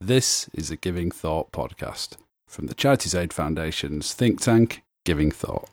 This is a Giving Thought podcast from the Charities Aid Foundation's think tank, Giving Thought.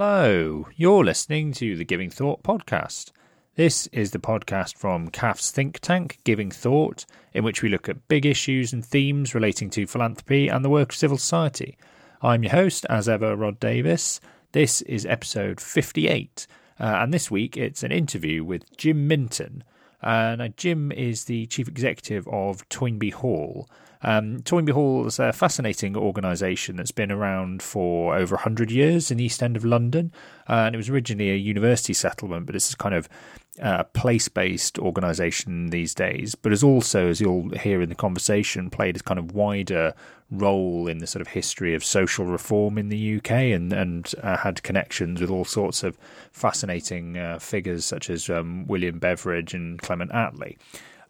Hello, you're listening to the Giving Thought podcast. This is the podcast from CAF's think tank, Giving Thought, in which we look at big issues and themes relating to philanthropy and the work of civil society. I'm your host, as ever, Rhodri Davies. This is episode 58, uh, and this week it's an interview with Jim Minton. Uh, now, Jim is the chief executive of Toynbee Hall, um, Toynbee Hall is a fascinating organisation that's been around for over 100 years in the East End of London. Uh, and it was originally a university settlement, but it's a kind of uh, place based organisation these days, but has also, as you'll hear in the conversation, played a kind of wider role in the sort of history of social reform in the UK and, and uh, had connections with all sorts of fascinating uh, figures such as um, William Beveridge and Clement Attlee.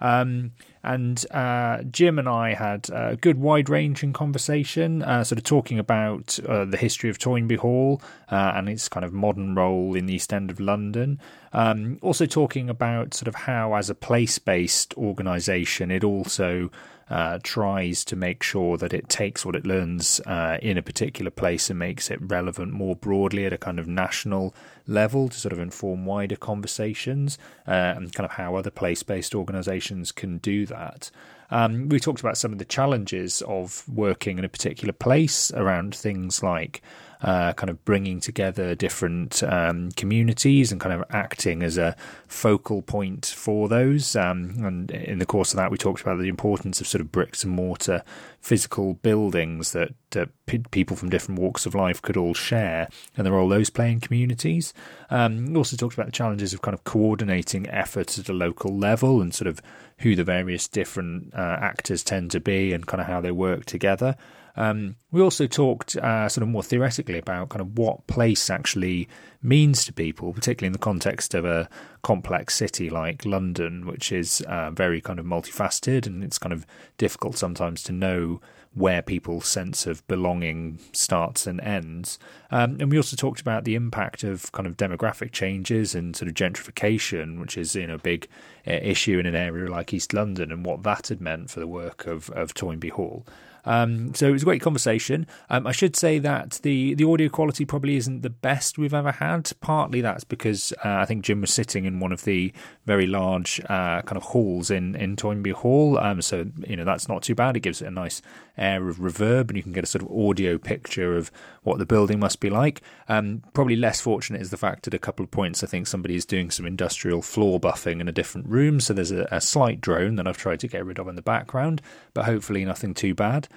Um, and uh, Jim and I had a good wide ranging conversation, uh, sort of talking about uh, the history of Toynbee Hall uh, and its kind of modern role in the East End of London. Um, also talking about sort of how, as a place based organisation, it also uh, tries to make sure that it takes what it learns uh, in a particular place and makes it relevant more broadly at a kind of national level to sort of inform wider conversations uh, and kind of how other place based organisations can do that. Um, we talked about some of the challenges of working in a particular place around things like uh, kind of bringing together different um, communities and kind of acting as a focal point for those. Um, and in the course of that, we talked about the importance of sort of bricks and mortar physical buildings that, that p- people from different walks of life could all share and the role those play in communities. Um, we also talked about the challenges of kind of coordinating efforts at a local level and sort of who the various different uh, actors tend to be and kind of how they work together. Um, we also talked uh, sort of more theoretically about kind of what place actually means to people, particularly in the context of a complex city like London, which is uh, very kind of multifaceted and it's kind of difficult sometimes to know where people's sense of belonging starts and ends. Um, and we also talked about the impact of kind of demographic changes and sort of gentrification, which is you know a big uh, issue in an area like East London, and what that had meant for the work of of Toynbee Hall. Um, so it was a great conversation. Um, I should say that the, the audio quality probably isn't the best we've ever had. Partly that's because uh, I think Jim was sitting in one of the very large uh, kind of halls in, in Toynbee Hall. Um, so, you know, that's not too bad. It gives it a nice air of reverb and you can get a sort of audio picture of what the building must be like. Um, probably less fortunate is the fact at a couple of points I think somebody is doing some industrial floor buffing in a different room. So there's a, a slight drone that I've tried to get rid of in the background, but hopefully nothing too bad.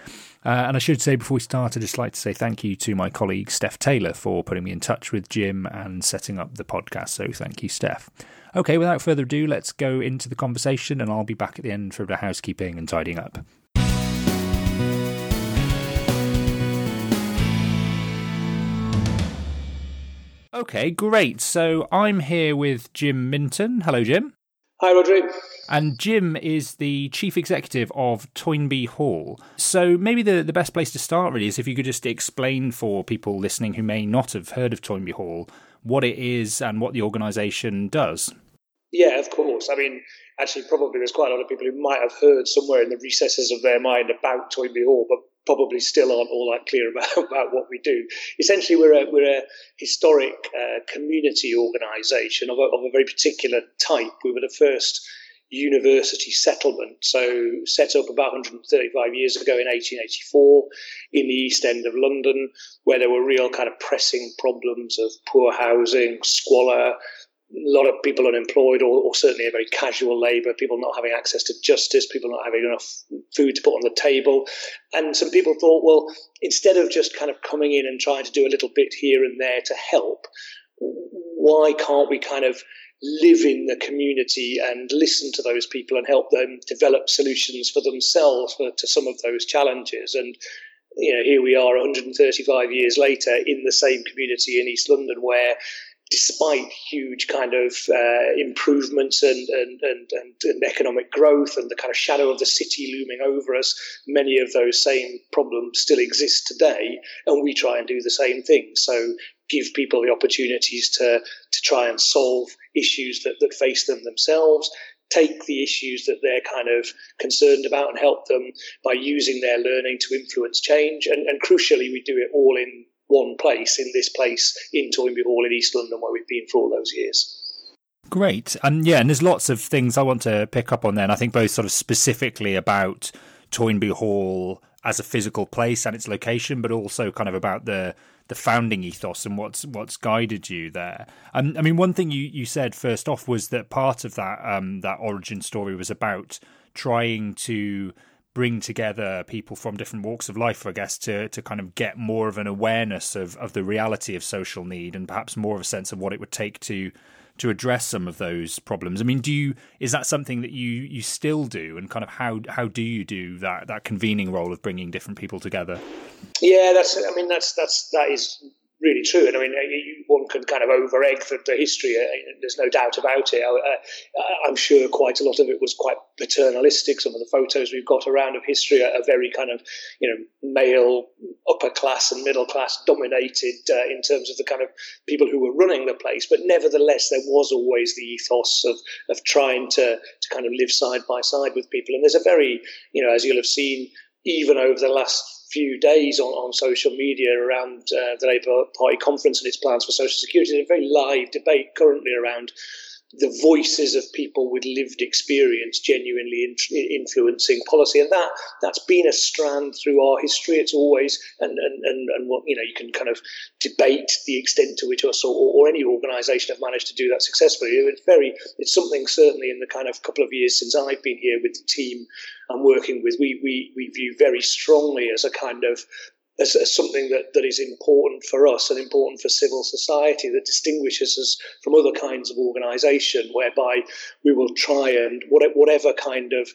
Uh, and I should say before we start, I'd just like to say thank you to my colleague Steph Taylor for putting me in touch with Jim and setting up the podcast. So thank you, Steph. Okay, without further ado, let's go into the conversation, and I'll be back at the end for a bit of housekeeping and tidying up. Okay, great. So I'm here with Jim Minton. Hello, Jim. Hi, Rhodri. And Jim is the chief executive of Toynbee Hall. So maybe the, the best place to start really is if you could just explain for people listening who may not have heard of Toynbee Hall what it is and what the organisation does. Yeah, of course. I mean, actually, probably there's quite a lot of people who might have heard somewhere in the recesses of their mind about Toynbee Hall, but probably still aren't all that clear about, about what we do. Essentially, we're a, we're a historic uh, community organisation of a, of a very particular type. We were the first university settlement, so set up about 135 years ago in 1884 in the East End of London, where there were real kind of pressing problems of poor housing, squalor, a lot of people unemployed or, or, certainly a very casual labour, people not having access to justice, people not having enough food to put on the table. And some people thought, well, instead of just kind of coming in and trying to do a little bit here and there to help, why can't we kind of live in the community and listen to those people and help them develop solutions for themselves for, to some of those challenges? And you know, here we are 135 years later in the same community in East London where despite huge kind of uh, improvements and, and, and, and, economic growth and the kind of shadow of the city looming over us, many of those same problems still exist today, and we try and do the same thing. So give people the opportunities to, to try and solve issues that, that face them themselves, take the issues that they're kind of concerned about and help them by using their learning to influence change. And, and crucially, we do it all in one place, in this place in Toynbee Hall in East London, where we've been for all those years. Great. And yeah, and there's lots of things I want to pick up on then. I think both sort of specifically about Toynbee Hall as a physical place and its location, but also kind of about the the founding ethos and what's what's guided you there. Um, I mean, one thing you, you said first off was that part of that um, that origin story was about trying to bring together people from different walks of life, I guess, to to kind of get more of an awareness of of the reality of social need and perhaps more of a sense of what it would take to to address some of those problems. I mean, do you is that something that you you still do, and kind of how how do you do that that convening role of bringing different people together? Yeah, that's. I mean, that's that's that is really true. And I mean, one can kind of over egg the, the history. Uh, there's no doubt about it. I, am sure quite a lot of it was quite paternalistic. Some of the photos we've got around of history are, very kind of, you know, male, upper class and middle class dominated uh, in terms of the kind of people who were running the place. But nevertheless, there was always the ethos of, of trying to, to kind of live side by side with people. And there's a very, you know, as you'll have seen, even over the last few days on, on social media around uh, the Labour Party conference and its plans for social security. There's a very live debate currently around the voices of people with lived experience genuinely in, influencing policy, and that that's been a strand through our history. It's always and and and, and what you know you can kind of debate the extent to which us or, or any organisation have managed to do that successfully. It's very it's something certainly in the kind of couple of years since I've been here with the team I'm working with, we we we view very strongly as a kind of as, as, something that, that is important for us and important for civil society that distinguishes us from other kinds of organisation, whereby we will try and whatever kind of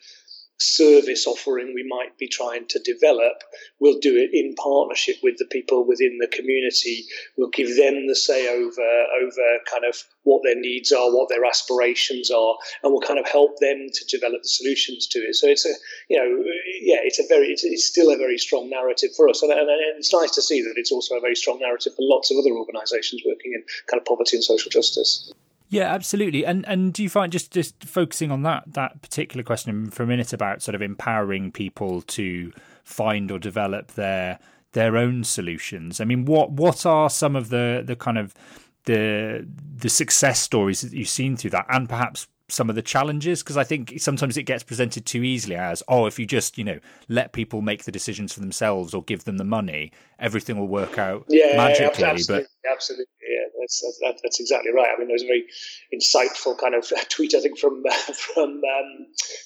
service offering we might be trying to develop, we'll do it in partnership with the people within the community. We'll give them the say over over kind of what their needs are, what their aspirations are, and we'll kind of help them to develop the solutions to it. So it's a you know yeah it's a very it's, it's still a very strong narrative for us, and, and, and it's nice to see that it's also a very strong narrative for lots of other organisations working in kind of poverty and social justice. Yeah, absolutely. And and do you find just just focusing on that that particular question for a minute about sort of empowering people to find or develop their their own solutions? I mean, what what are some of the the kind of the the success stories that you've seen through that, and perhaps some of the challenges because I think sometimes it gets presented too easily as oh if you just you know let people make the decisions for themselves or give them the money everything will work out yeah, magically absolutely, but absolutely yeah that's, that's, that's exactly right. I mean there was a very insightful kind of tweet I think from from um,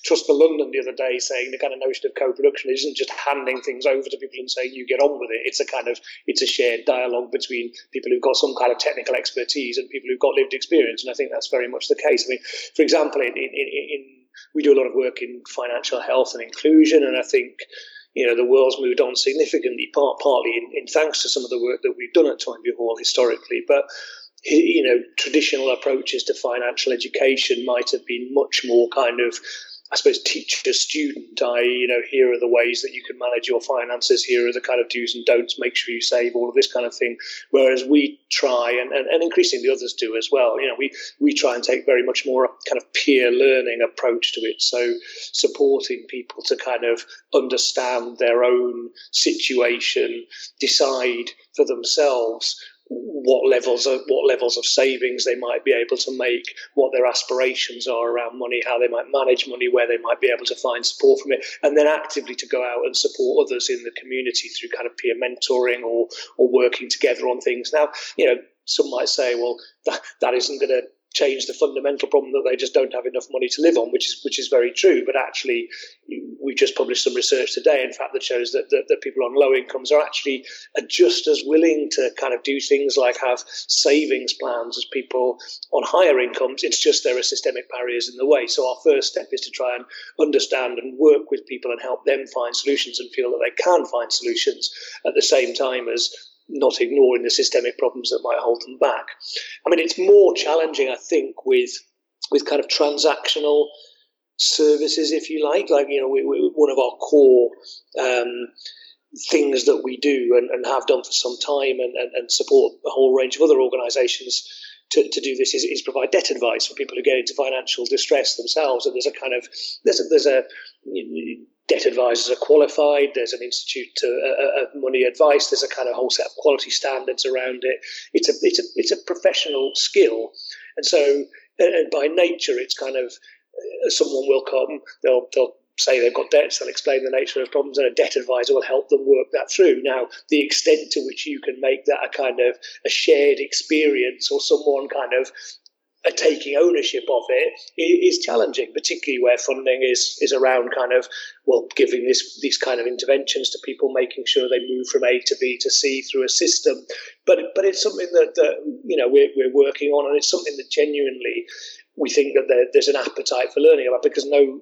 Trust for London the other day saying the kind of notion of co-production isn't just handing things over to people and saying you get on with it. It's a kind of it's a shared dialogue between people who've got some kind of technical expertise and people who've got lived experience and I think that's very much the case. I mean for example, in, in, in, we do a lot of work in financial health and inclusion, and I think you know the world's moved on significantly, part, partly in, in thanks to some of the work that we've done at Toynbee Hall historically, but you know, traditional approaches to financial education might have been much more kind of I suppose, teacher student. I, you know, here are the ways that you can manage your finances. Here are the kind of do's and don'ts. Make sure you save all of this kind of thing. Whereas we try, and, and, and increasingly others do as well. You know, we we try and take very much more kind of peer learning approach to it. So supporting people to kind of understand their own situation, decide for themselves what levels of what levels of savings they might be able to make, what their aspirations are around money, how they might manage money, where they might be able to find support from it, and then actively to go out and support others in the community through kind of peer mentoring or or working together on things. Now, you know, some might say, well, that, that isn't going to change the fundamental problem that they just don't have enough money to live on, which is which is very true. But actually, we just published some research today, in fact, that shows that, that, that, people on low incomes are actually just as willing to kind of do things like have savings plans as people on higher incomes. It's just there are systemic barriers in the way. So our first step is to try and understand and work with people and help them find solutions and feel that they can find solutions at the same time as not ignoring the systemic problems that might hold them back. I mean, it's more challenging, I think, with with kind of transactional services, if you like. Like, you know, we, we, one of our core um, things that we do and, and, have done for some time and, and, and, support a whole range of other organisations to, to do this is, is, provide debt advice for people who get into financial distress themselves. And there's a kind of there's a, there's a debt advisors are qualified. There's an institute to, uh, of money advice. There's a kind of whole set of quality standards around it. It's a it's a it's a professional skill, and so and by nature, it's kind of uh, someone will come. They'll they'll say they've got debts, they'll explain the nature of problems, and a debt advisor will help them work that through. Now, the extent to which you can make that a kind of a shared experience or someone kind of a taking ownership of it is challenging, particularly where funding is is around kind of well giving this these kind of interventions to people, making sure they move from A to B to C through a system. But but it's something that, that you know we're we're working on, and it's something that genuinely we think that there, there's an appetite for learning about because no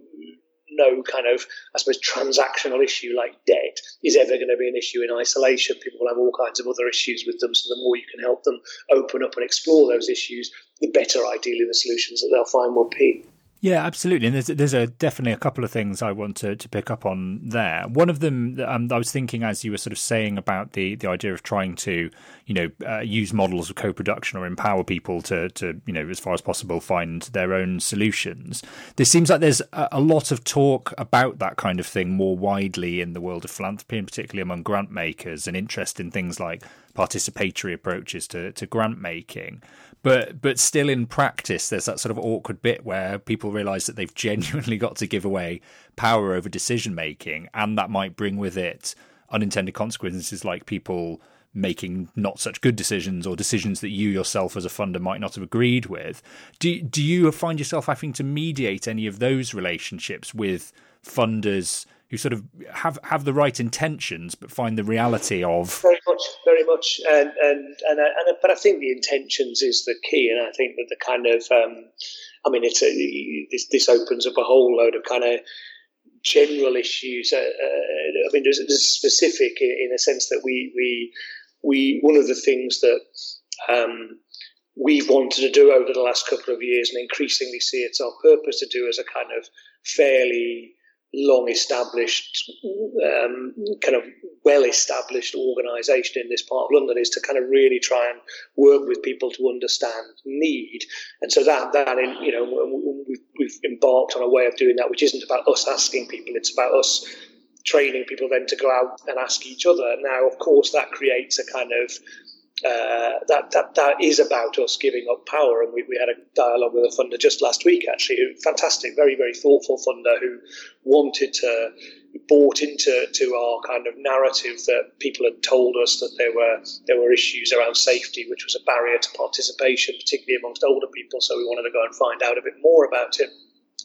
no kind of, I suppose, transactional issue like debt is ever going to be an issue in isolation. People will have all kinds of other issues with them. So the more you can help them open up and explore those issues, the better, ideally, the solutions that they'll find will be. Yeah, absolutely. And there's there's a definitely a couple of things I want to, to pick up on there. One of them, um, I was thinking as you were sort of saying about the, the idea of trying to, you know, uh, use models of co-production or empower people to to you know as far as possible find their own solutions. This seems like there's a, a lot of talk about that kind of thing more widely in the world of philanthropy, and particularly among grant makers, and interest in things like participatory approaches to, to grant making. But but still in practice there's that sort of awkward bit where people realise that they've genuinely got to give away power over decision making and that might bring with it unintended consequences like people making not such good decisions or decisions that you yourself as a funder might not have agreed with. Do do you find yourself having to mediate any of those relationships with funders who sort of have have the right intentions but find the reality of very much, very much, and and and, and but I think the intentions is the key, and I think that the kind of, um, I mean, it's a this this opens up a whole load of kind of general issues. Uh, uh, I mean, there's, there's specific in, in, a sense that we we we one of the things that. Um, we've wanted to do over the last couple of years and increasingly see it's our purpose to do as a kind of fairly long established, um, kind of well established organisation in this part of London is to kind of really try and work with people to understand need. And so that, that in, you know, we've, we've embarked on a way of doing that, which isn't about us asking people, it's about us training people then to go out and ask each other. Now, of course, that creates a kind of uh, that, that that is about us giving up power. And we, we had a dialogue with a funder just last week, actually, fantastic, very very thoughtful funder who wanted to bought into to our kind of narrative that people had told us that there were there were issues around safety, which was a barrier to participation, particularly amongst older people. So we wanted to go and find out a bit more about it.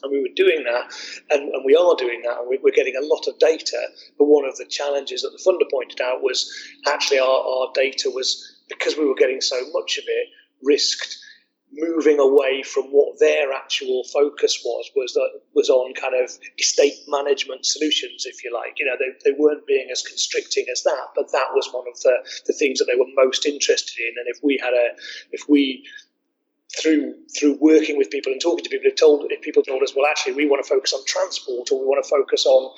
And we were doing that, and, and we are doing that, and we, are getting a lot of data. But one of the challenges that the funder pointed out was actually our, our data was because we were getting so much of it, risked moving away from what their actual focus was was that was on kind of estate management solutions if you like. You know they, they weren't being as constricting as that but that was one of the, the things that they were most interested in. And if we had a if we through through working with people and talking to people, if told if people told us, well, actually, we want to focus on transport, or we want to focus on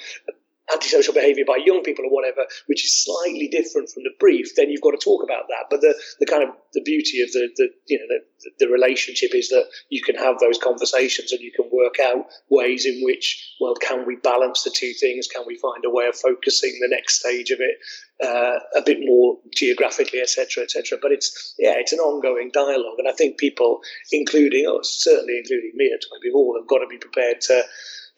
antisocial behaviour by young people or whatever, which is slightly different from the brief, then you've got to talk about that. But the, the kind of the beauty of the, the you know the, the relationship is that you can have those conversations and you can work out ways in which well can we balance the two things? Can we find a way of focusing the next stage of it uh, a bit more geographically, etc., etc. But it's yeah, it's an ongoing dialogue, and I think people, including us, certainly including me at Toynbee Hall, have got to be prepared to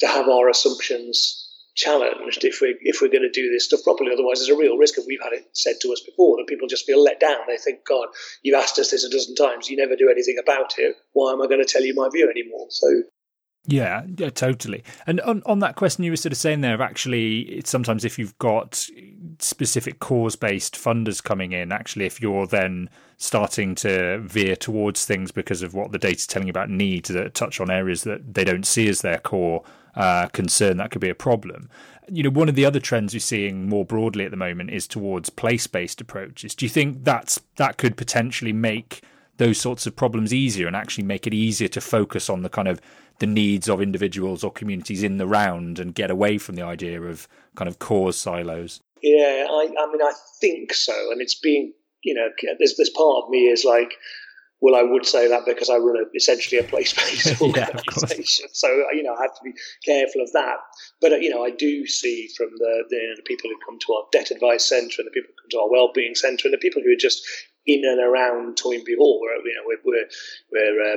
to have our assumptions challenged if we if we're going to do this stuff properly. Otherwise, there's a real risk, and we've had it said to us before that people just feel let down. They think, God, you've asked us this a dozen times, you never do anything about it. Why am I going to tell you my view anymore? So Yeah, yeah, totally. And on, on that question you were sort of saying there actually sometimes if you've got specific cause based funders coming in, actually if you're then starting to veer towards things because of what the data's telling you about needs that touch on areas that they don't see as their core uh, concern, that could be a problem. You know, one of the other trends we're seeing more broadly at the moment is towards place based approaches. Do you think that's that could potentially make those sorts of problems easier and actually make it easier to focus on the kind of the needs of individuals or communities in the round and get away from the idea of kind of cause silos? Yeah, I, I mean, I think so. And it's being, you know, there's, there's part of me is like, well, I would say that because I run a, essentially a place-based organisation, yeah, so you know I have to be careful of that. But uh, you know, I do see from the, the, the people who come to our debt advice centre and the people who come to our well-being centre and the people who are just in and around Toynbee Hall, where you know we're we're, we're uh,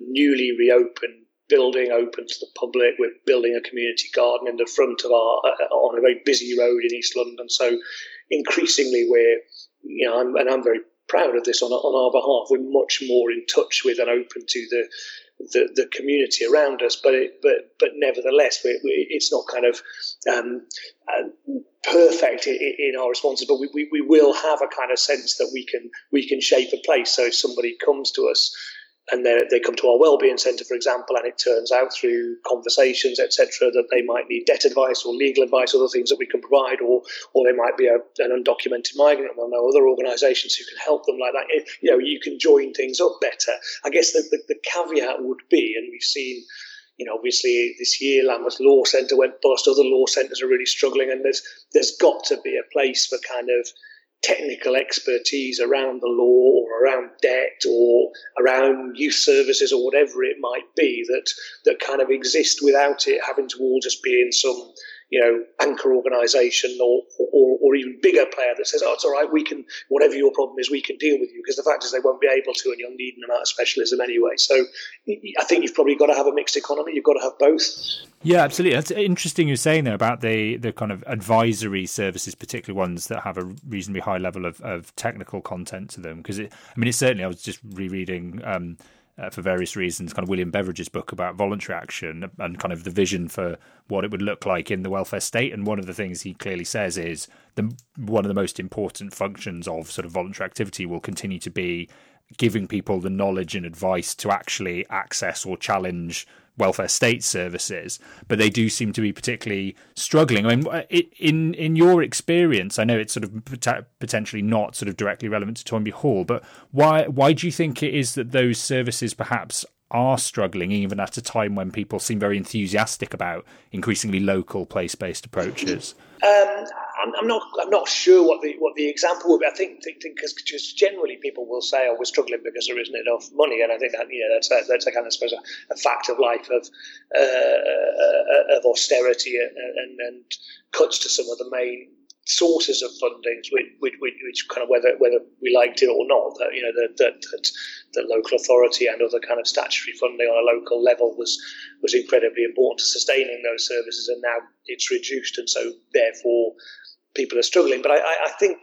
newly reopened building open to the public. We're building a community garden in the front of our uh, on a very busy road in East London. So increasingly, we're you know, I'm, and I'm very proud of this on on our behalf. We're much more in touch with and open to the the, the community around us, but it, but but nevertheless, we, we, it's not kind of um, uh, perfect in, in, our responses. But we, we, we will have a kind of sense that we can we can shape a place. So if somebody comes to us and they come to our wellbeing centre, for example, and it turns out through conversations, etc., that they might need debt advice or legal advice, other things that we can provide, or or they might be a, an undocumented migrant. Well, no other organisations who can help them like that. You know, you can join things up better. I guess the, the, the caveat would be, and we've seen you know, obviously this year Lambeth Law Centre went bust. Other law centres are really struggling, and there's there's got to be a place for kind of technical expertise around the law or around debt or around youth services or whatever it might be that that kind of exist without it having to all just be in some you know, anchor organisation or, or, or even bigger player that says, oh, it's all right, we can, whatever your problem is, we can deal with you. Because the fact is they won't be able to and you'll need an amount of specialism anyway. So I think you've probably got to have a mixed economy. You've got to have both. Yeah, absolutely. That's interesting you're saying there about the, the kind of advisory services, particularly ones that have a reasonably high level of, of technical content to them. Because, I mean, it's certainly, I was just rereading um, uh, for various reasons, kind of William Beveridge's book about voluntary action and kind of the vision for what it would look like in the welfare state. And one of the things he clearly says is the one of the most important functions of sort of voluntary activity will continue to be giving people the knowledge and advice to actually access or challenge welfare state services, but they do seem to be particularly struggling. I mean, in in your experience, I know it's sort of potentially not sort of directly relevant to Toynbee Hall, but why why do you think it is that those services perhaps are struggling, even at a time when people seem very enthusiastic about increasingly local, place-based approaches? Um, I'm, I'm, not. I'm not sure what the what the example would be. I think because just generally people will say, "Oh, we're struggling because there isn't enough money," and I think that you know that's a, that's a kind of I suppose a, a fact of life of uh, of austerity and, and, and cuts to some of the main sources of funding, which, which, which, kind of whether whether we liked it or not, that you know that, that the local authority and other kind of statutory funding on a local level was was incredibly important to sustaining those services, and now it's reduced, and so therefore people are struggling. But I, I think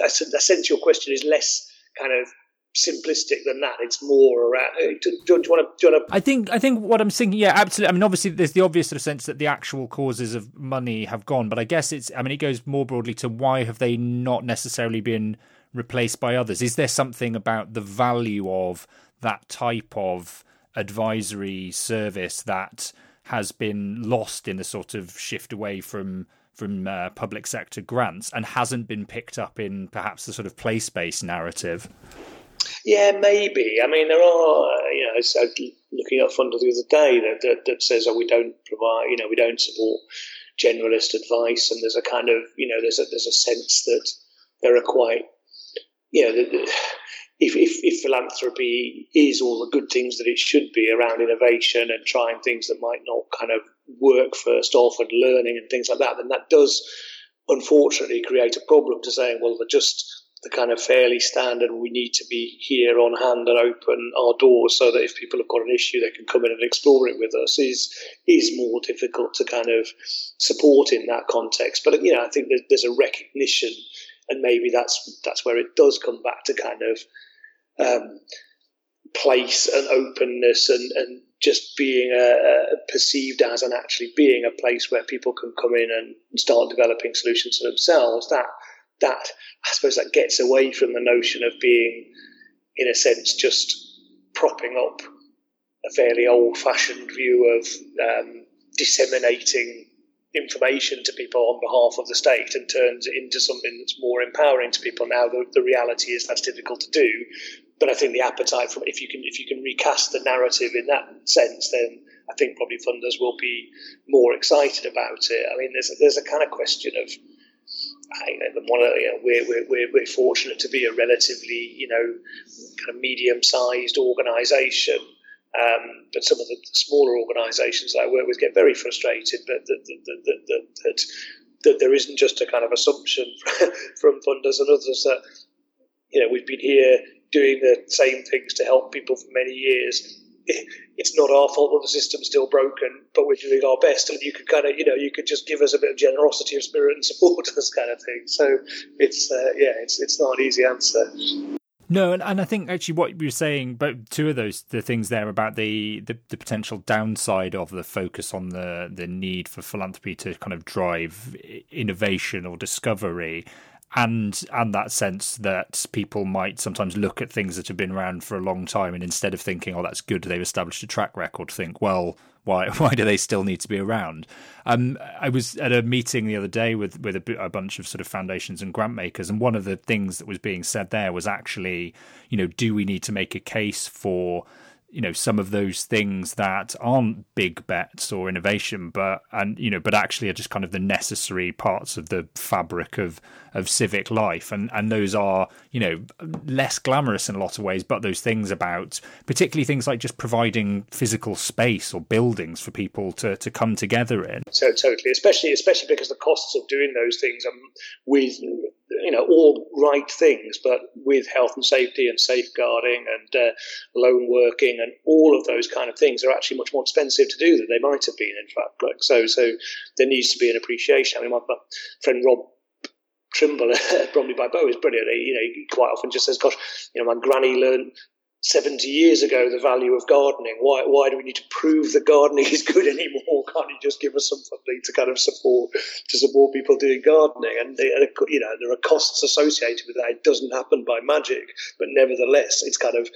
I, I sense your question is less kind of simplistic than that. It's more around. Uh, do, do, do, you want to? You want to? I think. I think what I'm thinking. Yeah, absolutely. I mean, obviously, there's the obvious sort of sense that the actual causes of money have gone, but I guess it's. I mean, it goes more broadly to why have they not necessarily been replaced by others? Is there something about the value of that type of advisory service that has been lost in the sort of shift away from from uh, public sector grants and hasn't been picked up in perhaps the sort of place based narrative? Yeah, maybe. I mean, there are, you know, I looking at a funder the other day that, that, that says, oh, we don't provide, you know, we don't support generalist advice, and there's a kind of, you know, there's a there's a sense that there are quite, you know, if, if, if philanthropy is all the good things that it should be around innovation and trying things that might not kind of work first off and learning and things like that, then that does unfortunately create a problem to saying, well, they're just the kind of fairly standard we need to be here on hand and open our doors so that if people have got an issue they can come in and explore it with us is is more difficult to kind of support in that context. But you know I think there's a recognition and maybe that's that's where it does come back to kind of um, place and openness and, and just being a, a perceived as and actually being a place where people can come in and start developing solutions for themselves. That that I suppose that gets away from the notion of being, in a sense, just propping up a fairly old-fashioned view of um, disseminating information to people on behalf of the state and turns it into something that's more empowering to people. Now, the, the reality is that's difficult to do, but I think the appetite from if you can if you can recast the narrative in that sense, then I think probably funders will be more excited about it. I mean, there's a, there's a kind of question of I, one of, you know, we're, we're, we're fortunate to be a relatively, you know, kind of medium-sized organisation. Um, but some of the smaller organisations that I work with get very frustrated that that, that, that, that, that there isn't just a kind of assumption from funders and others that, you know, we've been here doing the same things to help people for many years it's not our fault that the system's still broken, but we're doing our best. And you could kind of, you know, you could just give us a bit of generosity of spirit and support us, kind of thing. So it's, uh, yeah, it's it's not an easy answer. No, and, and I think actually what you were saying, but two of those the things there about the, the, the potential downside of the focus on the the need for philanthropy to kind of drive innovation or discovery, and and that sense that people might sometimes look at things that have been around for a long time and instead of thinking oh that's good they've established a track record think well why why do they still need to be around? Um, I was at a meeting the other day with with a, a, bunch of sort of foundations and grant makers and one of the things that was being said there was actually you know do we need to make a case for you know some of those things that aren't big bets or innovation but and you know but actually are just kind of the necessary parts of the fabric of of civic life. And and those are you know less glamorous in a lot of ways but those things about particularly things like just providing physical space or buildings for people to to come together in. So totally especially especially because the costs of doing those things um, with you know, all right things, but with health and safety and safeguarding and uh, lone working and all of those kind of things are actually much more expensive to do than they might have been. In fact, like so, so there needs to be an appreciation. I mean, my, my friend Rob Trimble at Bromley by Bow is brilliant. He, you know, he quite often just says, "Gosh, you know, my granny learned 70 years ago the value of gardening. Why, why do we need to prove that gardening is good anymore? Can't you just give us some funding to kind of support to support people doing gardening? And they, you know there are costs associated with that. It doesn't happen by magic, but nevertheless, it's kind of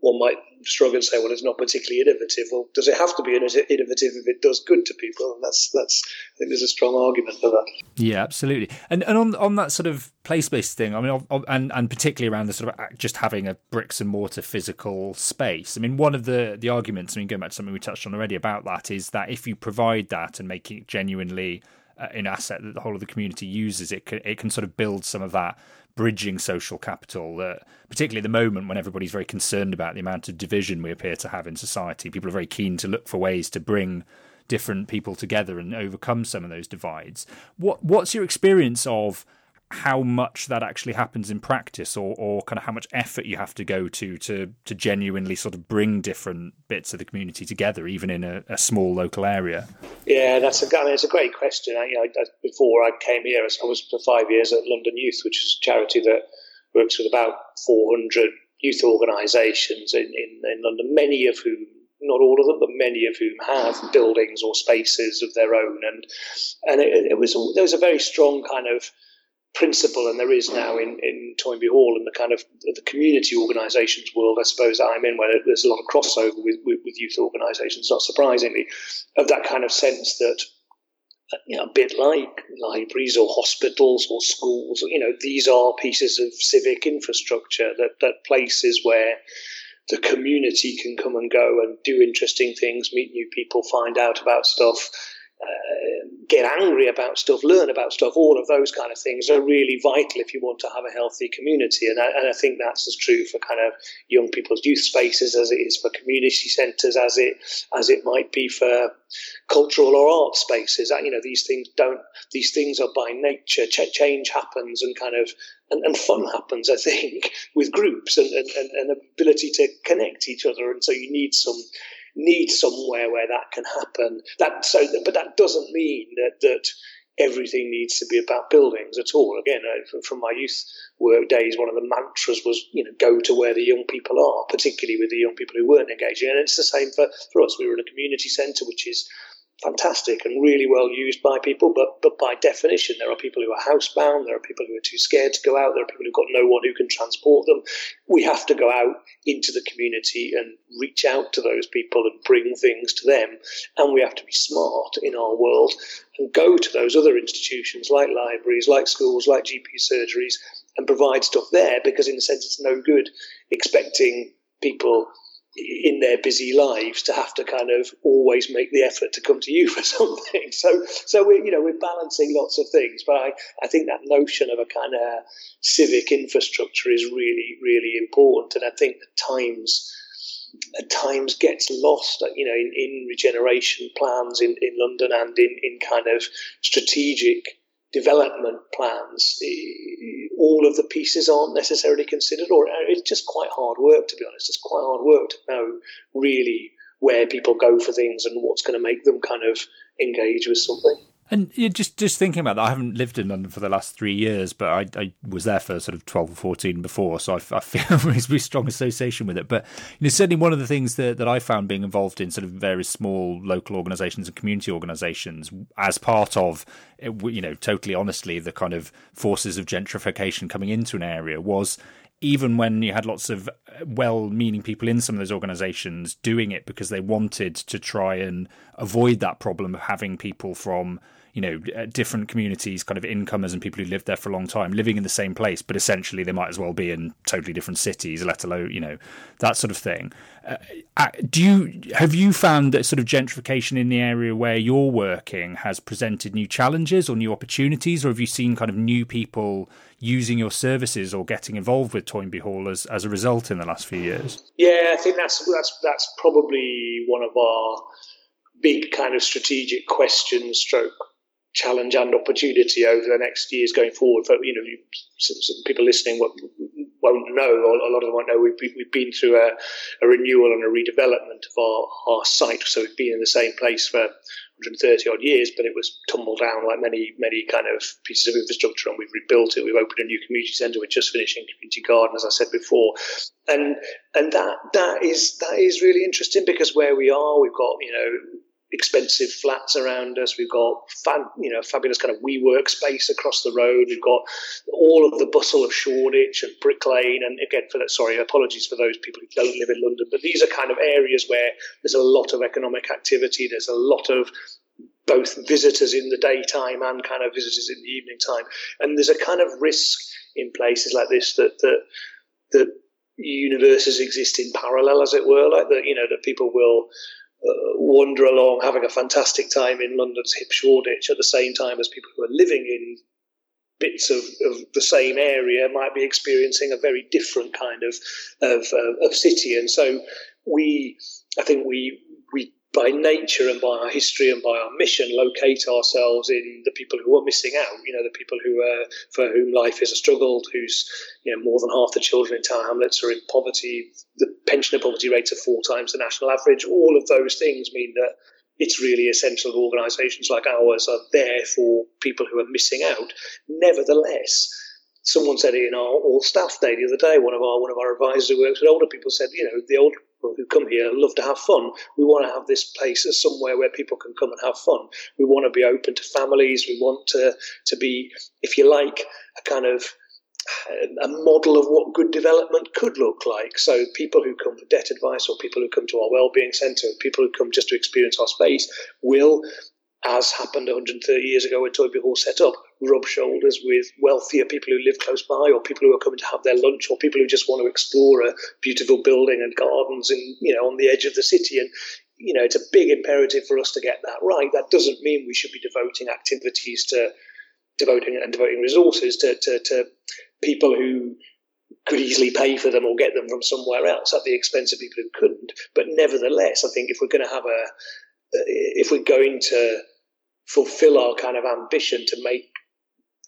one might struggle and say, well, it's not particularly innovative. Well, does it have to be innovative if it does good to people? And that's that's I think there's a strong argument for that. Yeah, absolutely. And and on on that sort of place based thing, I mean, and and particularly around the sort of just having a bricks and mortar physical space. I mean, one of the the arguments, I mean, going back to something we touched on already about that, is that if you provide that and make it genuinely uh, an asset that the whole of the community uses, it can, it can sort of build some of that bridging social capital that particularly at the moment when everybody's very concerned about the amount of division we appear to have in society people are very keen to look for ways to bring different people together and overcome some of those divides. What what's your experience of how much that actually happens in practice or, or kind of how much effort you have to go to to to genuinely sort of bring different bits of the community together even in a, a small local area? Yeah that's a, I mean, it's a great question. I, you know, before I came here I was for five years at London Youth which is a charity that works with about 400 youth organisations in, in, in London many of whom not all of them, but many of whom have buildings or spaces of their own, and and it, it was there was a very strong kind of principle, and there is now in, in Toynbee Hall and the kind of the community organisations world, I suppose I'm in, where there's a lot of crossover with, with, with youth organisations, not surprisingly, of that kind of sense that you know, a bit like libraries or hospitals or schools, you know, these are pieces of civic infrastructure that, that places where the community can come and go and do interesting things, meet new people, find out about stuff, uh, get angry about stuff, learn about stuff, all of those kind of things are really vital if you want to have a healthy community. And I, and I think that's as true for kind of young people's youth spaces as it is for community centres, as it as it might be for cultural or art spaces. You know, these things don't; these things are by nature. Ch- change happens, and kind of and, and fun happens. I think with groups and, and, and ability to connect each other, and so you need some need somewhere where that can happen. That so, but that doesn't mean that that everything needs to be about buildings at all. Again, uh, from my youth work days, one of the mantras was, you know, go to where the young people are, particularly with the young people who weren't engaging. And it's the same for, for us. We were in a community centre, which is fantastic and really well used by people, but but by definition, there are people who are housebound, there are people who are too scared to go out, there are people who've got no one who can transport them. We have to go out into the community and reach out to those people and bring things to them, and we have to be smart in our world and go to those other institutions like libraries, like schools, like GP surgeries, and provide stuff there because, in a sense, it's no good expecting people in their busy lives to have to kind of always make the effort to come to you for something. So, so we're you know, we're balancing lots of things, but I, I think that notion of a kind of civic infrastructure is really, really important. And I think at times, at times gets lost, you know, in, in regeneration plans in, in London and in, in kind of strategic development plans, all of the pieces aren't necessarily considered, or uh, it's just quite hard work, to be honest. It's quite hard work to know really where people go for things and what's going to make them kind of engage with something. And just just thinking about that, I haven't lived in London for the last three years, but I, I was there for sort of twelve or fourteen before, so I, I feel a reasonably strong association with it. But you know, certainly one of the things that, that I found being involved in sort of various small local organisations and community organisations as part of, eh, you know, totally honestly, the kind of forces of gentrification coming into an area was even when you had lots of well-meaning people in some of those organizations doing it because they wanted to try and avoid that problem of having people from you know uh, different communities kind of incomers and people who lived there for a long time living in the same place but essentially they might as well be in totally different cities let alone you know that sort of thing. Uh, uh, do you have you found that sort of gentrification in the area where you're working has presented new challenges or new opportunities or have you seen kind of new people using your services or getting involved with Toynbee Hall as, as a result in the last few years yeah i think that's that's that's probably one of our big kind of strategic questions stroke challenge and opportunity over the next years going forward. For you know, some people listening won't know, a lot of them won't know. We've, we've been through a, a renewal and a redevelopment of our, our site, so we've been in the same place for 130 odd years, but it was tumbled down like many, many kind of pieces of infrastructure, and we've rebuilt it. We've opened a new community centre. We're just finishing community garden, as I said before, and and that that is that is really interesting because where we are, we've got you know expensive flats around us. We've got fan, you know fabulous kind of WeWork space across the road. We've got all of the bustle of Shoreditch and Brick Lane. And again, for that, sorry, apologies for those people who don't live in London, but these are kind of areas where there's a lot of economic activity. There's a lot of both visitors in the daytime and kind of visitors in the evening time. And there's a kind of risk in places like this that that that universes exist in parallel, as it were, like that you know that people will wander along having a fantastic time in London's hip Shoreditch at the same time as people who are living in bits of, of the same area might be experiencing a very different kind of of, uh, of city. And so we, I think we we by nature and by our history and by our mission locate ourselves in the people who are missing out. You know, the people who are for whom life is a struggle, who's you know more than half the children in Tower Hamlets are in poverty. The pensioner poverty rates are four times the national average. All of those things mean that it's really essential that organisations like ours are there for people who are missing out. Nevertheless, someone said it in our all staff day the other day. One of our one of our advisors who works with older people said, you know, the older who come here love to have fun. We want to have this place as somewhere where people can come and have fun. We want to be open to families. We want to to be, if you like, a kind of uh, a model of what good development could look like. So people who come for debt advice or people who come to our wellbeing centre, people who come just to experience our space will as happened 130 years ago when Toynbee Hall set up, rub shoulders with wealthier people who live close by, or people who are coming to have their lunch, or people who just want to explore a beautiful building and gardens in you know on the edge of the city. And you know, it's a big imperative for us to get that right. That doesn't mean we should be devoting activities to devoting and devoting resources to, to, to people who could easily pay for them or get them from somewhere else at the expense of people who couldn't. But nevertheless, I think if we're going to have a if we're going to fulfill our kind of ambition to make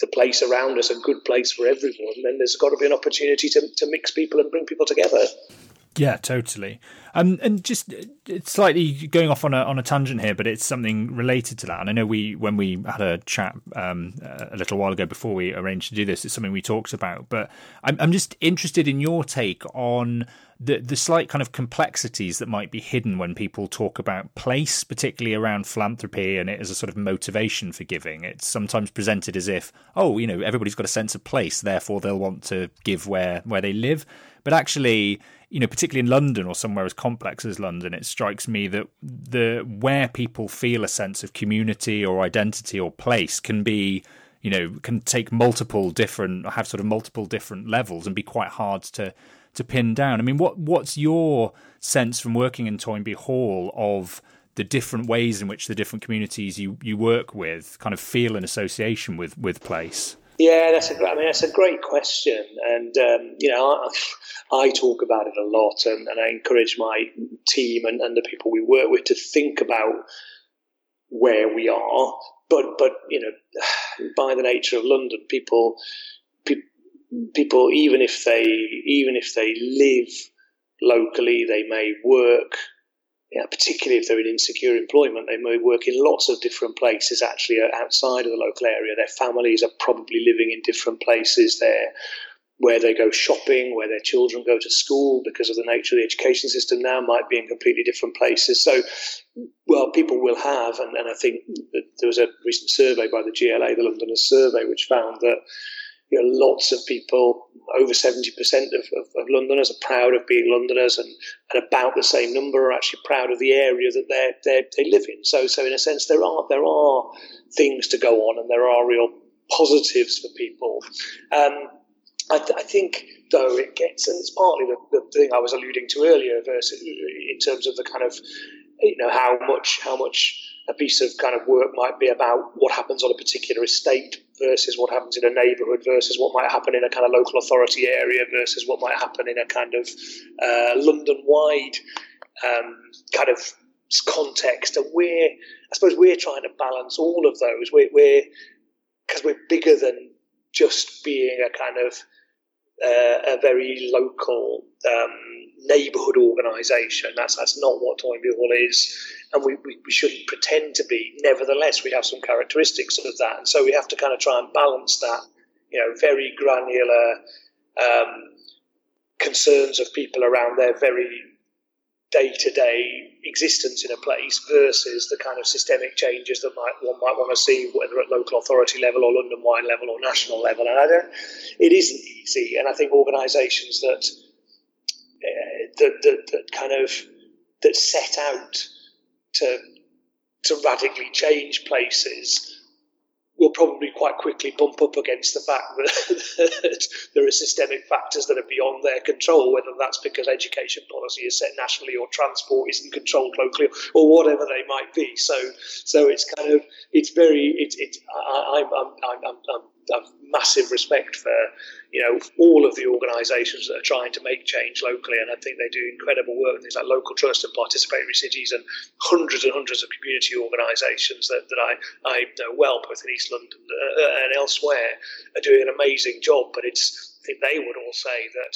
the place around us a good place for everyone, then there's got to be an opportunity to, to mix people and bring people together. Yeah, totally. Um, and just slightly going off on a on a tangent here, but it's something related to that. And I know we when we had a chat um, a little while ago before we arranged to do this, it's something we talked about. But I'm I'm just interested in your take on the the slight kind of complexities that might be hidden when people talk about place, particularly around philanthropy and it as a sort of motivation for giving. It's sometimes presented as if, oh, you know, everybody's got a sense of place, therefore they'll want to give where where they live. But actually, you know, particularly in London or somewhere as complex as London, it strikes me that the where people feel a sense of community or identity or place can be, you know, can take multiple different, have sort of multiple different levels and be quite hard to to pin down. I mean, what what's your sense from working in Toynbee Hall of the different ways in which the different communities you, you work with kind of feel an association with with place? Yeah, that's a I mean that's a great question, and um, you know I, I, talk about it a lot, and, and I encourage my team and, and, the people we work with to think about where we are. But but you know, by the nature of London, people pe- people even if they even if they live locally, they may work yeah, particularly if they're in insecure employment, they may work in lots of different places actually uh, outside of the local area. Their families are probably living in different places there where they go shopping, where their children go to school because of the nature of the education system now might be in completely different places. So, well, people will have, and, and I think there was a recent survey by the GLA, the Londoners survey, which found that you know, lots of people, over 70% of, of, of, Londoners are proud of being Londoners, and, and about the same number are actually proud of the area that they they they live in. So, so in a sense, there are there are things to go on, and there are real positives for people. Um, I, th- I, think, though, it gets, and it's partly the, the thing I was alluding to earlier, versus in terms of the kind of, you know, how much how much a piece of kind of work might be about what happens on a particular estate versus what happens in a neighbourhood versus what might happen in a kind of local authority area versus what might happen in a kind of uh, London-wide um, kind of context. And we're, I suppose, we're trying to balance all of those. We're, we're because we're bigger than just being a kind of uh, a very local um, neighbourhood organisation. That's that's not what Toynbee Hall is, and we, we, we, shouldn't pretend to be. Nevertheless, we have some characteristics of that, and so we have to kind of try and balance that. You know, very granular um, concerns of people around their very day to day existence in a place versus the kind of systemic changes that might one might want to see, whether at local authority level or London wide level or national level. And I don't, it isn't easy. And I think organisations that, that, that that kind of that set out to to radically change places will probably quite quickly bump up against the fact that, there are systemic factors that are beyond their control, whether that's because education policy is set nationally or transport isn't controlled locally or whatever they might be. So, so it's kind of it's very it's it's I, I'm I'm I'm, I'm have massive respect for you know all of the organisations that are trying to make change locally, and I think they do incredible work. Things like local trust and participatory cities, and hundreds and hundreds of community organisations that, that I, I know well, both in East London uh, and elsewhere, are doing an amazing job. But it's I think they would all say that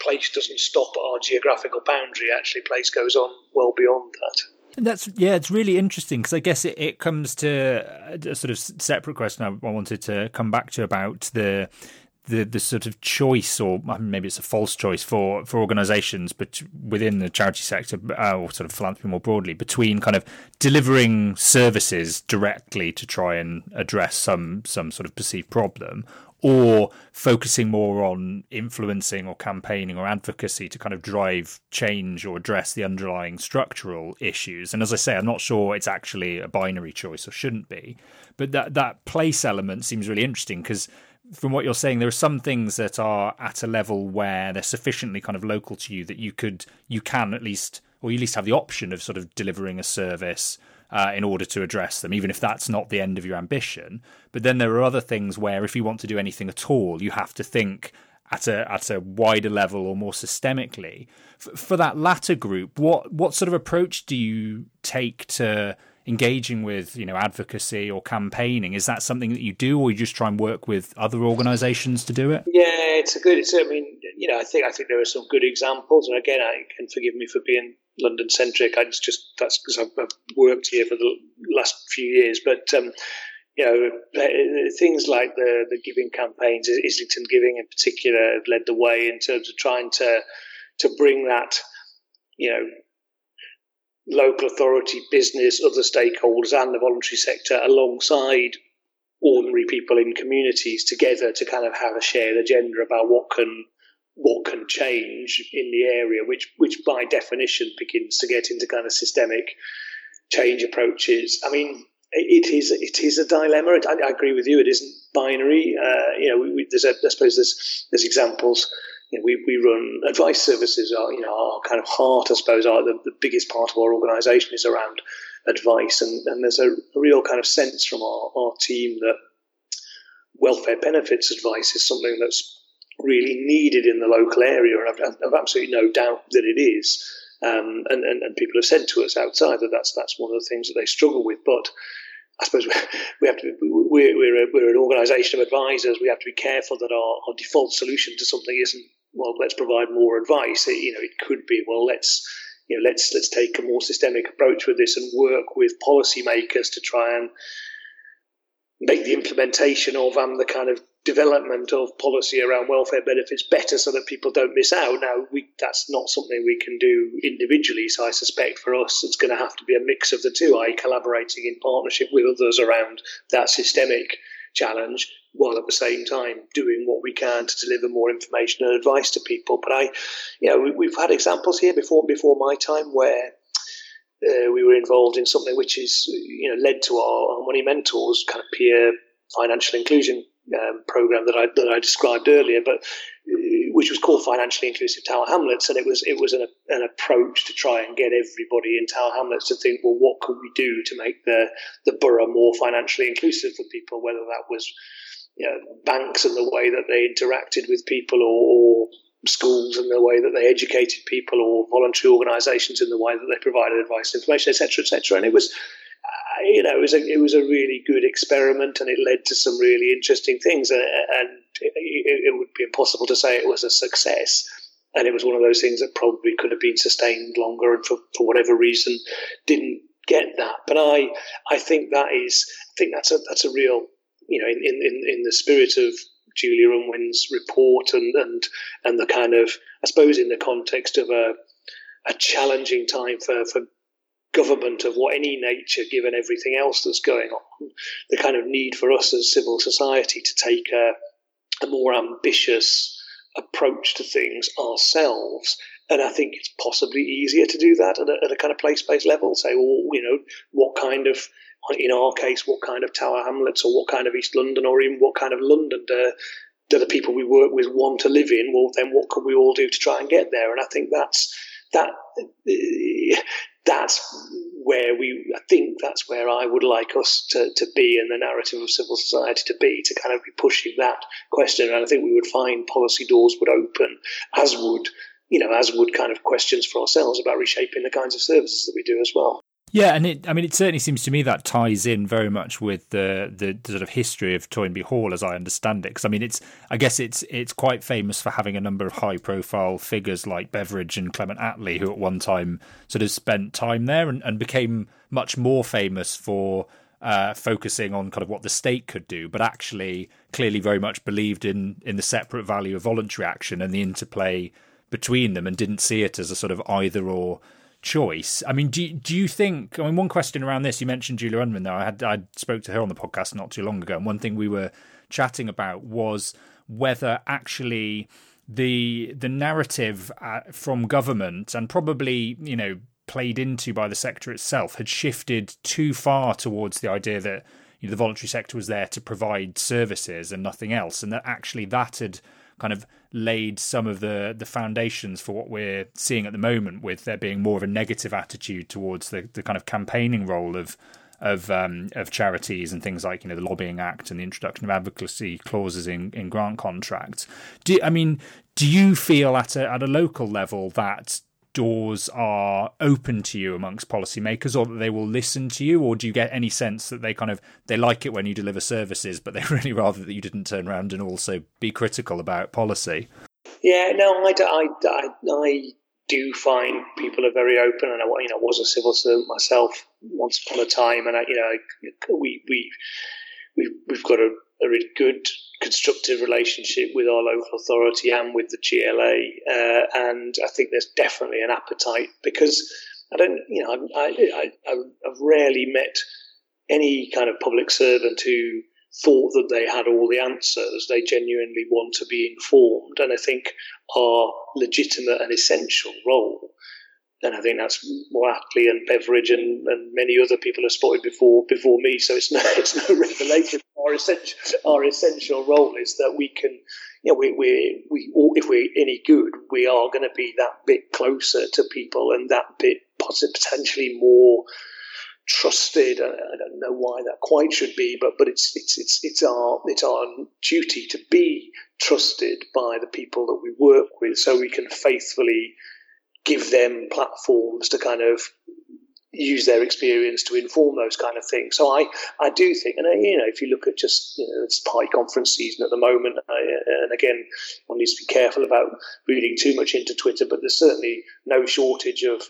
place doesn't stop at our geographical boundary. Actually, place goes on well beyond that. That's yeah, it's really interesting because I guess it, it comes to a sort of separate question I wanted to come back to about the the the sort of choice, or maybe it's a false choice for for organisations, but within the charity sector uh, or sort of philanthropy more broadly, between kind of delivering services directly to try and address some some sort of perceived problem, or focusing more on influencing or campaigning or advocacy to kind of drive change or address the underlying structural issues. And as I say, I'm not sure it's actually a binary choice or shouldn't be, but that that place element seems really interesting because from what you're saying, there are some things that are at a level where they're sufficiently kind of local to you that you could you can at least or you at least have the option of sort of delivering a service uh, in order to address them, even if that's not the end of your ambition. But then there are other things where, if you want to do anything at all, you have to think at a at a wider level or more systemically. F- for that latter group, what what sort of approach do you take to engaging with you know advocacy or campaigning is that something that you do or you just try and work with other organizations to do it yeah it's a good it's i mean you know i think i think there are some good examples and again i can forgive me for being london centric i just that's because I've, I've, worked here for the last few years. But um, you know, things like the, the giving campaigns, Islington Giving in particular, have led the way in terms of trying to to bring that, you know, local authority, business, other stakeholders, and the voluntary sector alongside ordinary people in communities together to kind of have a shared agenda about what can what can change in the area, which which by definition begins to get into kind of systemic change approaches. I mean, it is it is a dilemma. I, I agree with you. It isn't binary. Uh, you know, we, we, there's a, I suppose there's there's examples you know, we, we run advice services are, you know, our kind of heart, I suppose, are the, the biggest part of our organisation is around advice. And, and there's a, real kind of sense from our, our team that welfare benefits advice is something that's really needed in the local area. And I've, I've absolutely no doubt that it is. Um, and, and, and people have said to us outside that that's, that's one of the things that they struggle with. But I suppose we have to. We're we're, a, we're an organisation of advisors. We have to be careful that our, our default solution to something isn't well, let's provide more advice. It, you know, it could be, well, let's you know, let's let's take a more systemic approach with this and work with policymakers to try and make the implementation of um, the kind of development of policy around welfare benefits better so that people don't miss out. Now, we, that's not something we can do individually. So I suspect for us, it's going to have to be a mix of the two, i.e., collaborating in partnership with others around that systemic challenge while at the same time doing what we can to deliver more information and advice to people. But I, you know, we, have had examples here before before my time where uh, we were involved in something which is you know led to our, our Money Mentors kind of peer financial inclusion um, program that I that I described earlier, but uh, which was called Financially Inclusive Tower Hamlets, and it was it was an, an approach to try and get everybody in Tower Hamlets to think, well, what can we do to make the the borough more financially inclusive for people, whether that was you know, banks and the way that they interacted with people, or, or schools and the way that they educated people, or voluntary organisations in the way that they provided advice, information, etc., etc. And it was, you know, it was a it was a really good experiment, and it led to some really interesting things. And, and it, it would be impossible to say it was a success. And it was one of those things that probably could have been sustained longer, and for, for whatever reason, didn't get that. But I I think that is I think that's a that's a real you know, in, in, in the spirit of Julia Unwin's report and, and, and the kind of, I suppose, in the context of a, a challenging time for, for government of what any nature, given everything else that's going on, the kind of need for us as civil society to take a, a more ambitious approach to things ourselves. And I think it's possibly easier to do that at a, at a kind of place based level. Say, well, you know, what kind of in our case, what kind of Tower Hamlets or what kind of East London or even what kind of London do, do the people we work with want to live in? Well, then what can we all do to try and get there? And I think that's that that's where we I think that's where I would like us to, to be in the narrative of civil society to be to kind of be pushing that question and I think we would find policy doors would open as would you know as would kind of questions for ourselves about reshaping the kinds of services that we do as well. Yeah, and it, I mean, it certainly seems to me that ties in very much with the, the, the sort of history of Toynbee Hall, as I understand it. Because I mean, it's I guess it's it's quite famous for having a number of high profile figures like Beveridge and Clement Attlee, who at one time sort of spent time there and, and became much more famous for uh, focusing on kind of what the state could do, but actually clearly very much believed in in the separate value of voluntary action and the interplay between them, and didn't see it as a sort of either or choice. I mean, do do you think? I mean, one question around this. You mentioned Julia Unwin though. I had I spoke to her on the podcast not too long ago, and one thing we were chatting about was whether actually the the narrative uh, from government and probably you know played into by the sector itself had shifted too far towards the idea that you know, the voluntary sector was there to provide services and nothing else, and that actually that had kind of laid some of the the foundations for what we're seeing at the moment, with there being more of a negative attitude towards the, the kind of campaigning role of of um, of charities and things like you know the lobbying act and the introduction of advocacy clauses in, in grant contracts. Do I mean do you feel at a at a local level that doors are open to you amongst policymakers or that they will listen to you or do you get any sense that they kind of they like it when you deliver services but they really rather that you didn't turn around and also be critical about policy? Yeah no i, I, I, I do find people are very open and I you know was a civil servant myself once upon a time and I, you know we we we've, we've got a, a really good constructive relationship with our local authority and with the GLA. Uh, and I think there's definitely an appetite because I don't, you know, I, I've rarely met any kind of public servant who thought that they had all the answers. They genuinely want to be informed. And I think our legitimate and essential role and I think that's what and Beveridge and, and many other people have spotted before before me. So it's no it's no revelation. Our essential our essential role is that we can, you know, we we we if we're any good, we are going to be that bit closer to people and that bit potentially more trusted. I don't know why that quite should be, but but it's it's it's it's our it's our duty to be trusted by the people that we work with, so we can faithfully give them platforms to kind of use their experience to inform those kind of things. So I, I do think, and uh, you know, if you look at just you know, it's party conference season at the moment, uh, and again, one needs to be careful about reading too much into Twitter, but there's certainly no shortage of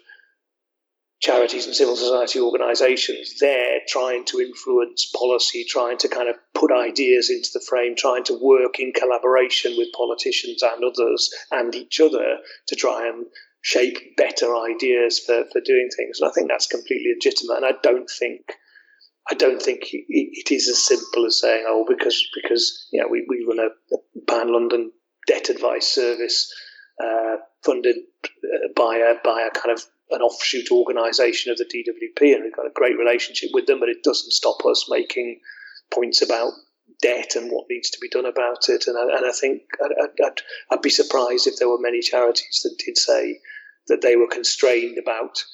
charities and civil society organisations there trying to influence policy, trying to kind of put ideas into the frame, trying to work in collaboration with politicians and others and each other to try and shape better ideas for, for doing things. And I think that's completely legitimate. And I don't think I don't think it is as simple as saying, oh, because because you know we, we run a, Pan London debt advice service uh, funded uh, by a by a kind of an offshoot organisation of the DWP, and we've got a great relationship with them. But it doesn't stop us making points about debt and what needs to be done about it. And I, and I think I'd, I'd, I'd, be surprised if there were many charities that did say that they were constrained about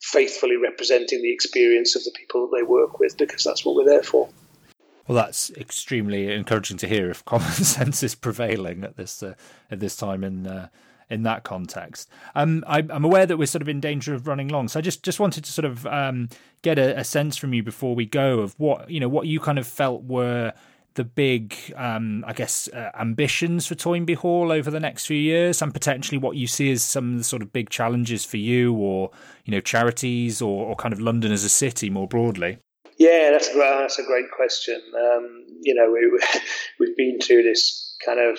faithfully representing the experience of the people that they work with because that's what we're there for. Well, that's extremely encouraging to hear if common sense is prevailing at this uh, at this time in uh, in that context. Um, I, am aware that we're sort of in danger of running long, so I just just wanted to sort of um, get a, a sense from you before we go of what you know what you kind of felt were the big, um, I guess, uh, ambitions for Toynbee Hall over the next few years, and potentially what you see as some of the sort of big challenges for you, or you know, charities, or, or kind of London as a city more broadly? Yeah, that's a great, that's a great question. Um, you know, we, we've been through this kind of,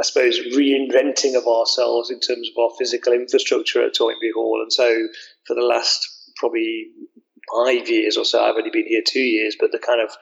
I suppose, reinventing of ourselves in terms of our physical infrastructure at Toynbee Hall, and so for the last probably five years or so, I've only been here two years, but the kind of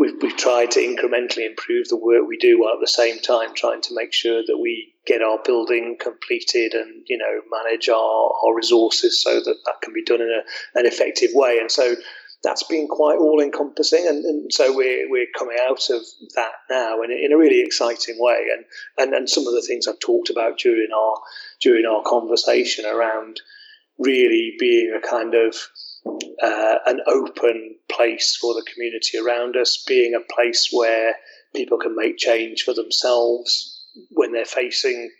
we've, we've tried to incrementally improve the work we do while at the same time trying to make sure that we get our building completed and you know manage our, our resources so that that can be done in a, an effective way. And so that's been quite all encompassing and, and, so we're, we're coming out of that now in, in a really exciting way. And, and and some of the things I've talked about during our during our conversation around really being a kind of uh, an open place for the community around us, being a place where people can make change for themselves when they're facing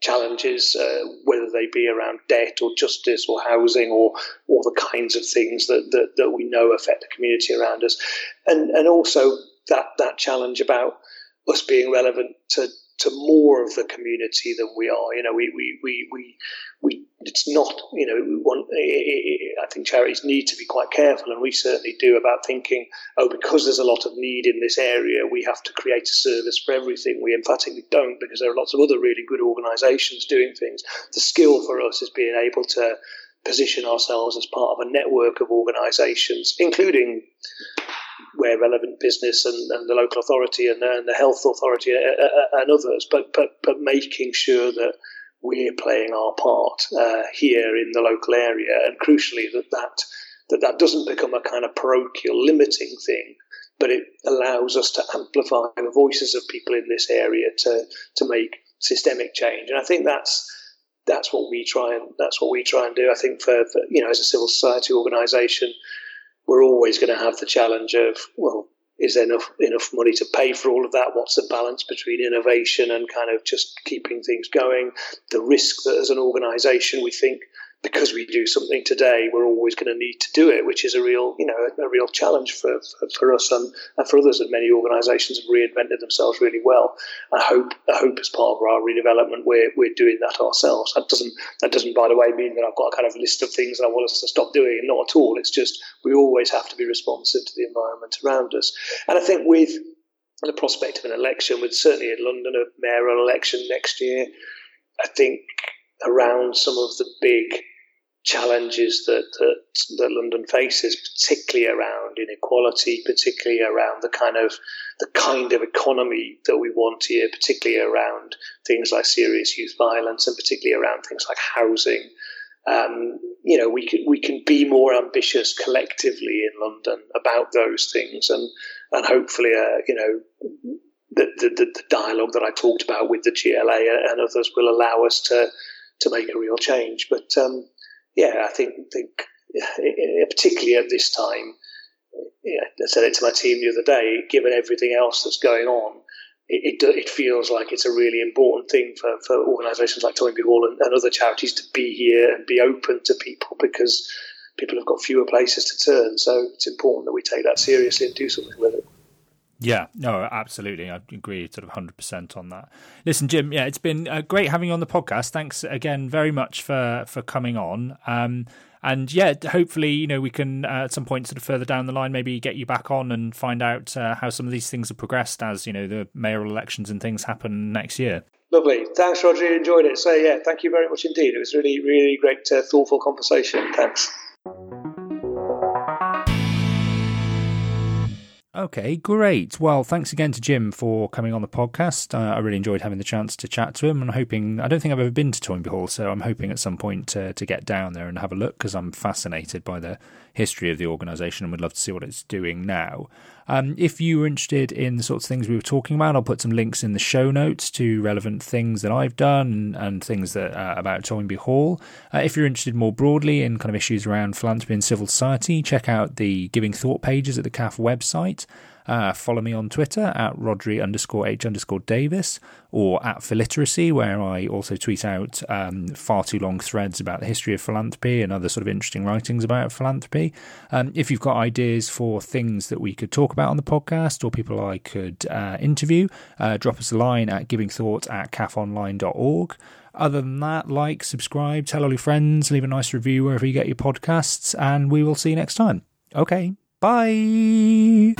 challenges, uh, whether they be around debt or justice or housing or all the kinds of things that, that, that we know affect the community around us. And, and also that, that challenge about us being relevant to, to more of the community than we are. You know, we, we, we, we, we it's not, you know, we want, eh, eh, eh, I think charities need to be quite careful, and we certainly do about thinking, oh, because there's a lot of need in this area, we have to create a service for everything. We emphatically don't, because there are lots of other really good organisations doing things. The skill for us is being able to position ourselves as part of a network of organisations, including where relevant business and, and the local authority and, and the health authority and, others, but, but, but making sure that we're playing our part uh, here in the local area, and crucially that that that that doesn't become a kind of parochial limiting thing, but it allows us to amplify the voices of people in this area to to make systemic change. And I think that's that's what we try and that's what we try and do. I think for, for you know as a civil society organisation, we're always going to have the challenge of well is there enough enough money to pay for all of that? What's the balance between innovation and kind of just keeping things going? The risk that as an organisation we think because we do something today, we're always going to need to do it, which is a real, you know, a, real challenge for, for, for, us and, and for others. And many organisations have reinvented themselves really well. I hope, I hope as part of our redevelopment, we're, we're doing that ourselves. That doesn't, that doesn't, by the way, mean that I've got a kind of list of things that I want us to stop doing. Not at all. It's just we always have to be responsive to the environment around us. And I think with the prospect of an election, with certainly in London a mayoral election next year, I think around some of the big challenges that, that, that London faces, particularly around inequality, particularly around the kind of the kind of economy that we want here, particularly around things like serious youth violence, and particularly around things like housing. Um, you know, we can we can be more ambitious collectively in London about those things, and and hopefully, uh, you know, the, the, the dialogue that I talked about with the GLA and others will allow us to to make a real change. But um, yeah, I think think particularly at this time. Yeah, I said it to my team the other day. Given everything else that's going on, it, it, it feels like it's a really important thing for, for organisations like Toynbee Hall and, and other charities to be here and be open to people because people have got fewer places to turn. So it's important that we take that seriously and do something with it. Yeah, no, absolutely. I agree sort of 100% on that. Listen, Jim, yeah, it's been uh, great having you on the podcast. Thanks again very much for, for coming on. Um, and yeah, hopefully, you know, we can uh, at some point sort of further down the line maybe get you back on and find out uh, how some of these things have progressed as, you know, the mayoral elections and things happen next year. Lovely. Thanks, Rhodri. Enjoyed it. So, yeah, thank you very much indeed. It was really, really great, uh, thoughtful conversation. Thanks. Okay, great. Well, thanks again to Jim for coming on the podcast. Uh, I really enjoyed having the chance to chat to him. And hoping, I don't think I've ever been to Toynbee Hall, so I'm hoping at some point to, to get down there and have a look because I'm fascinated by the history of the organisation and would love to see what it's doing now. Um, if you are interested in the sorts of things we were talking about, I'll put some links in the show notes to relevant things that I've done and things that uh, about Toynbee Hall. Uh, if you're interested more broadly in kind of issues around philanthropy and civil society, check out the Giving Thought pages at the CAF website. Uh, follow me on Twitter at Rhodri underscore H underscore Davies or at Philiteracy, where I also tweet out um, far too long threads about the history of philanthropy and other sort of interesting writings about philanthropy. Um, if you've got ideas for things that we could talk about on the podcast or people I could uh, interview, uh, drop us a line at givingthought at cafonline.org. Other than that, like, subscribe, tell all your friends, leave a nice review wherever you get your podcasts, and we will see you next time. Okay, bye.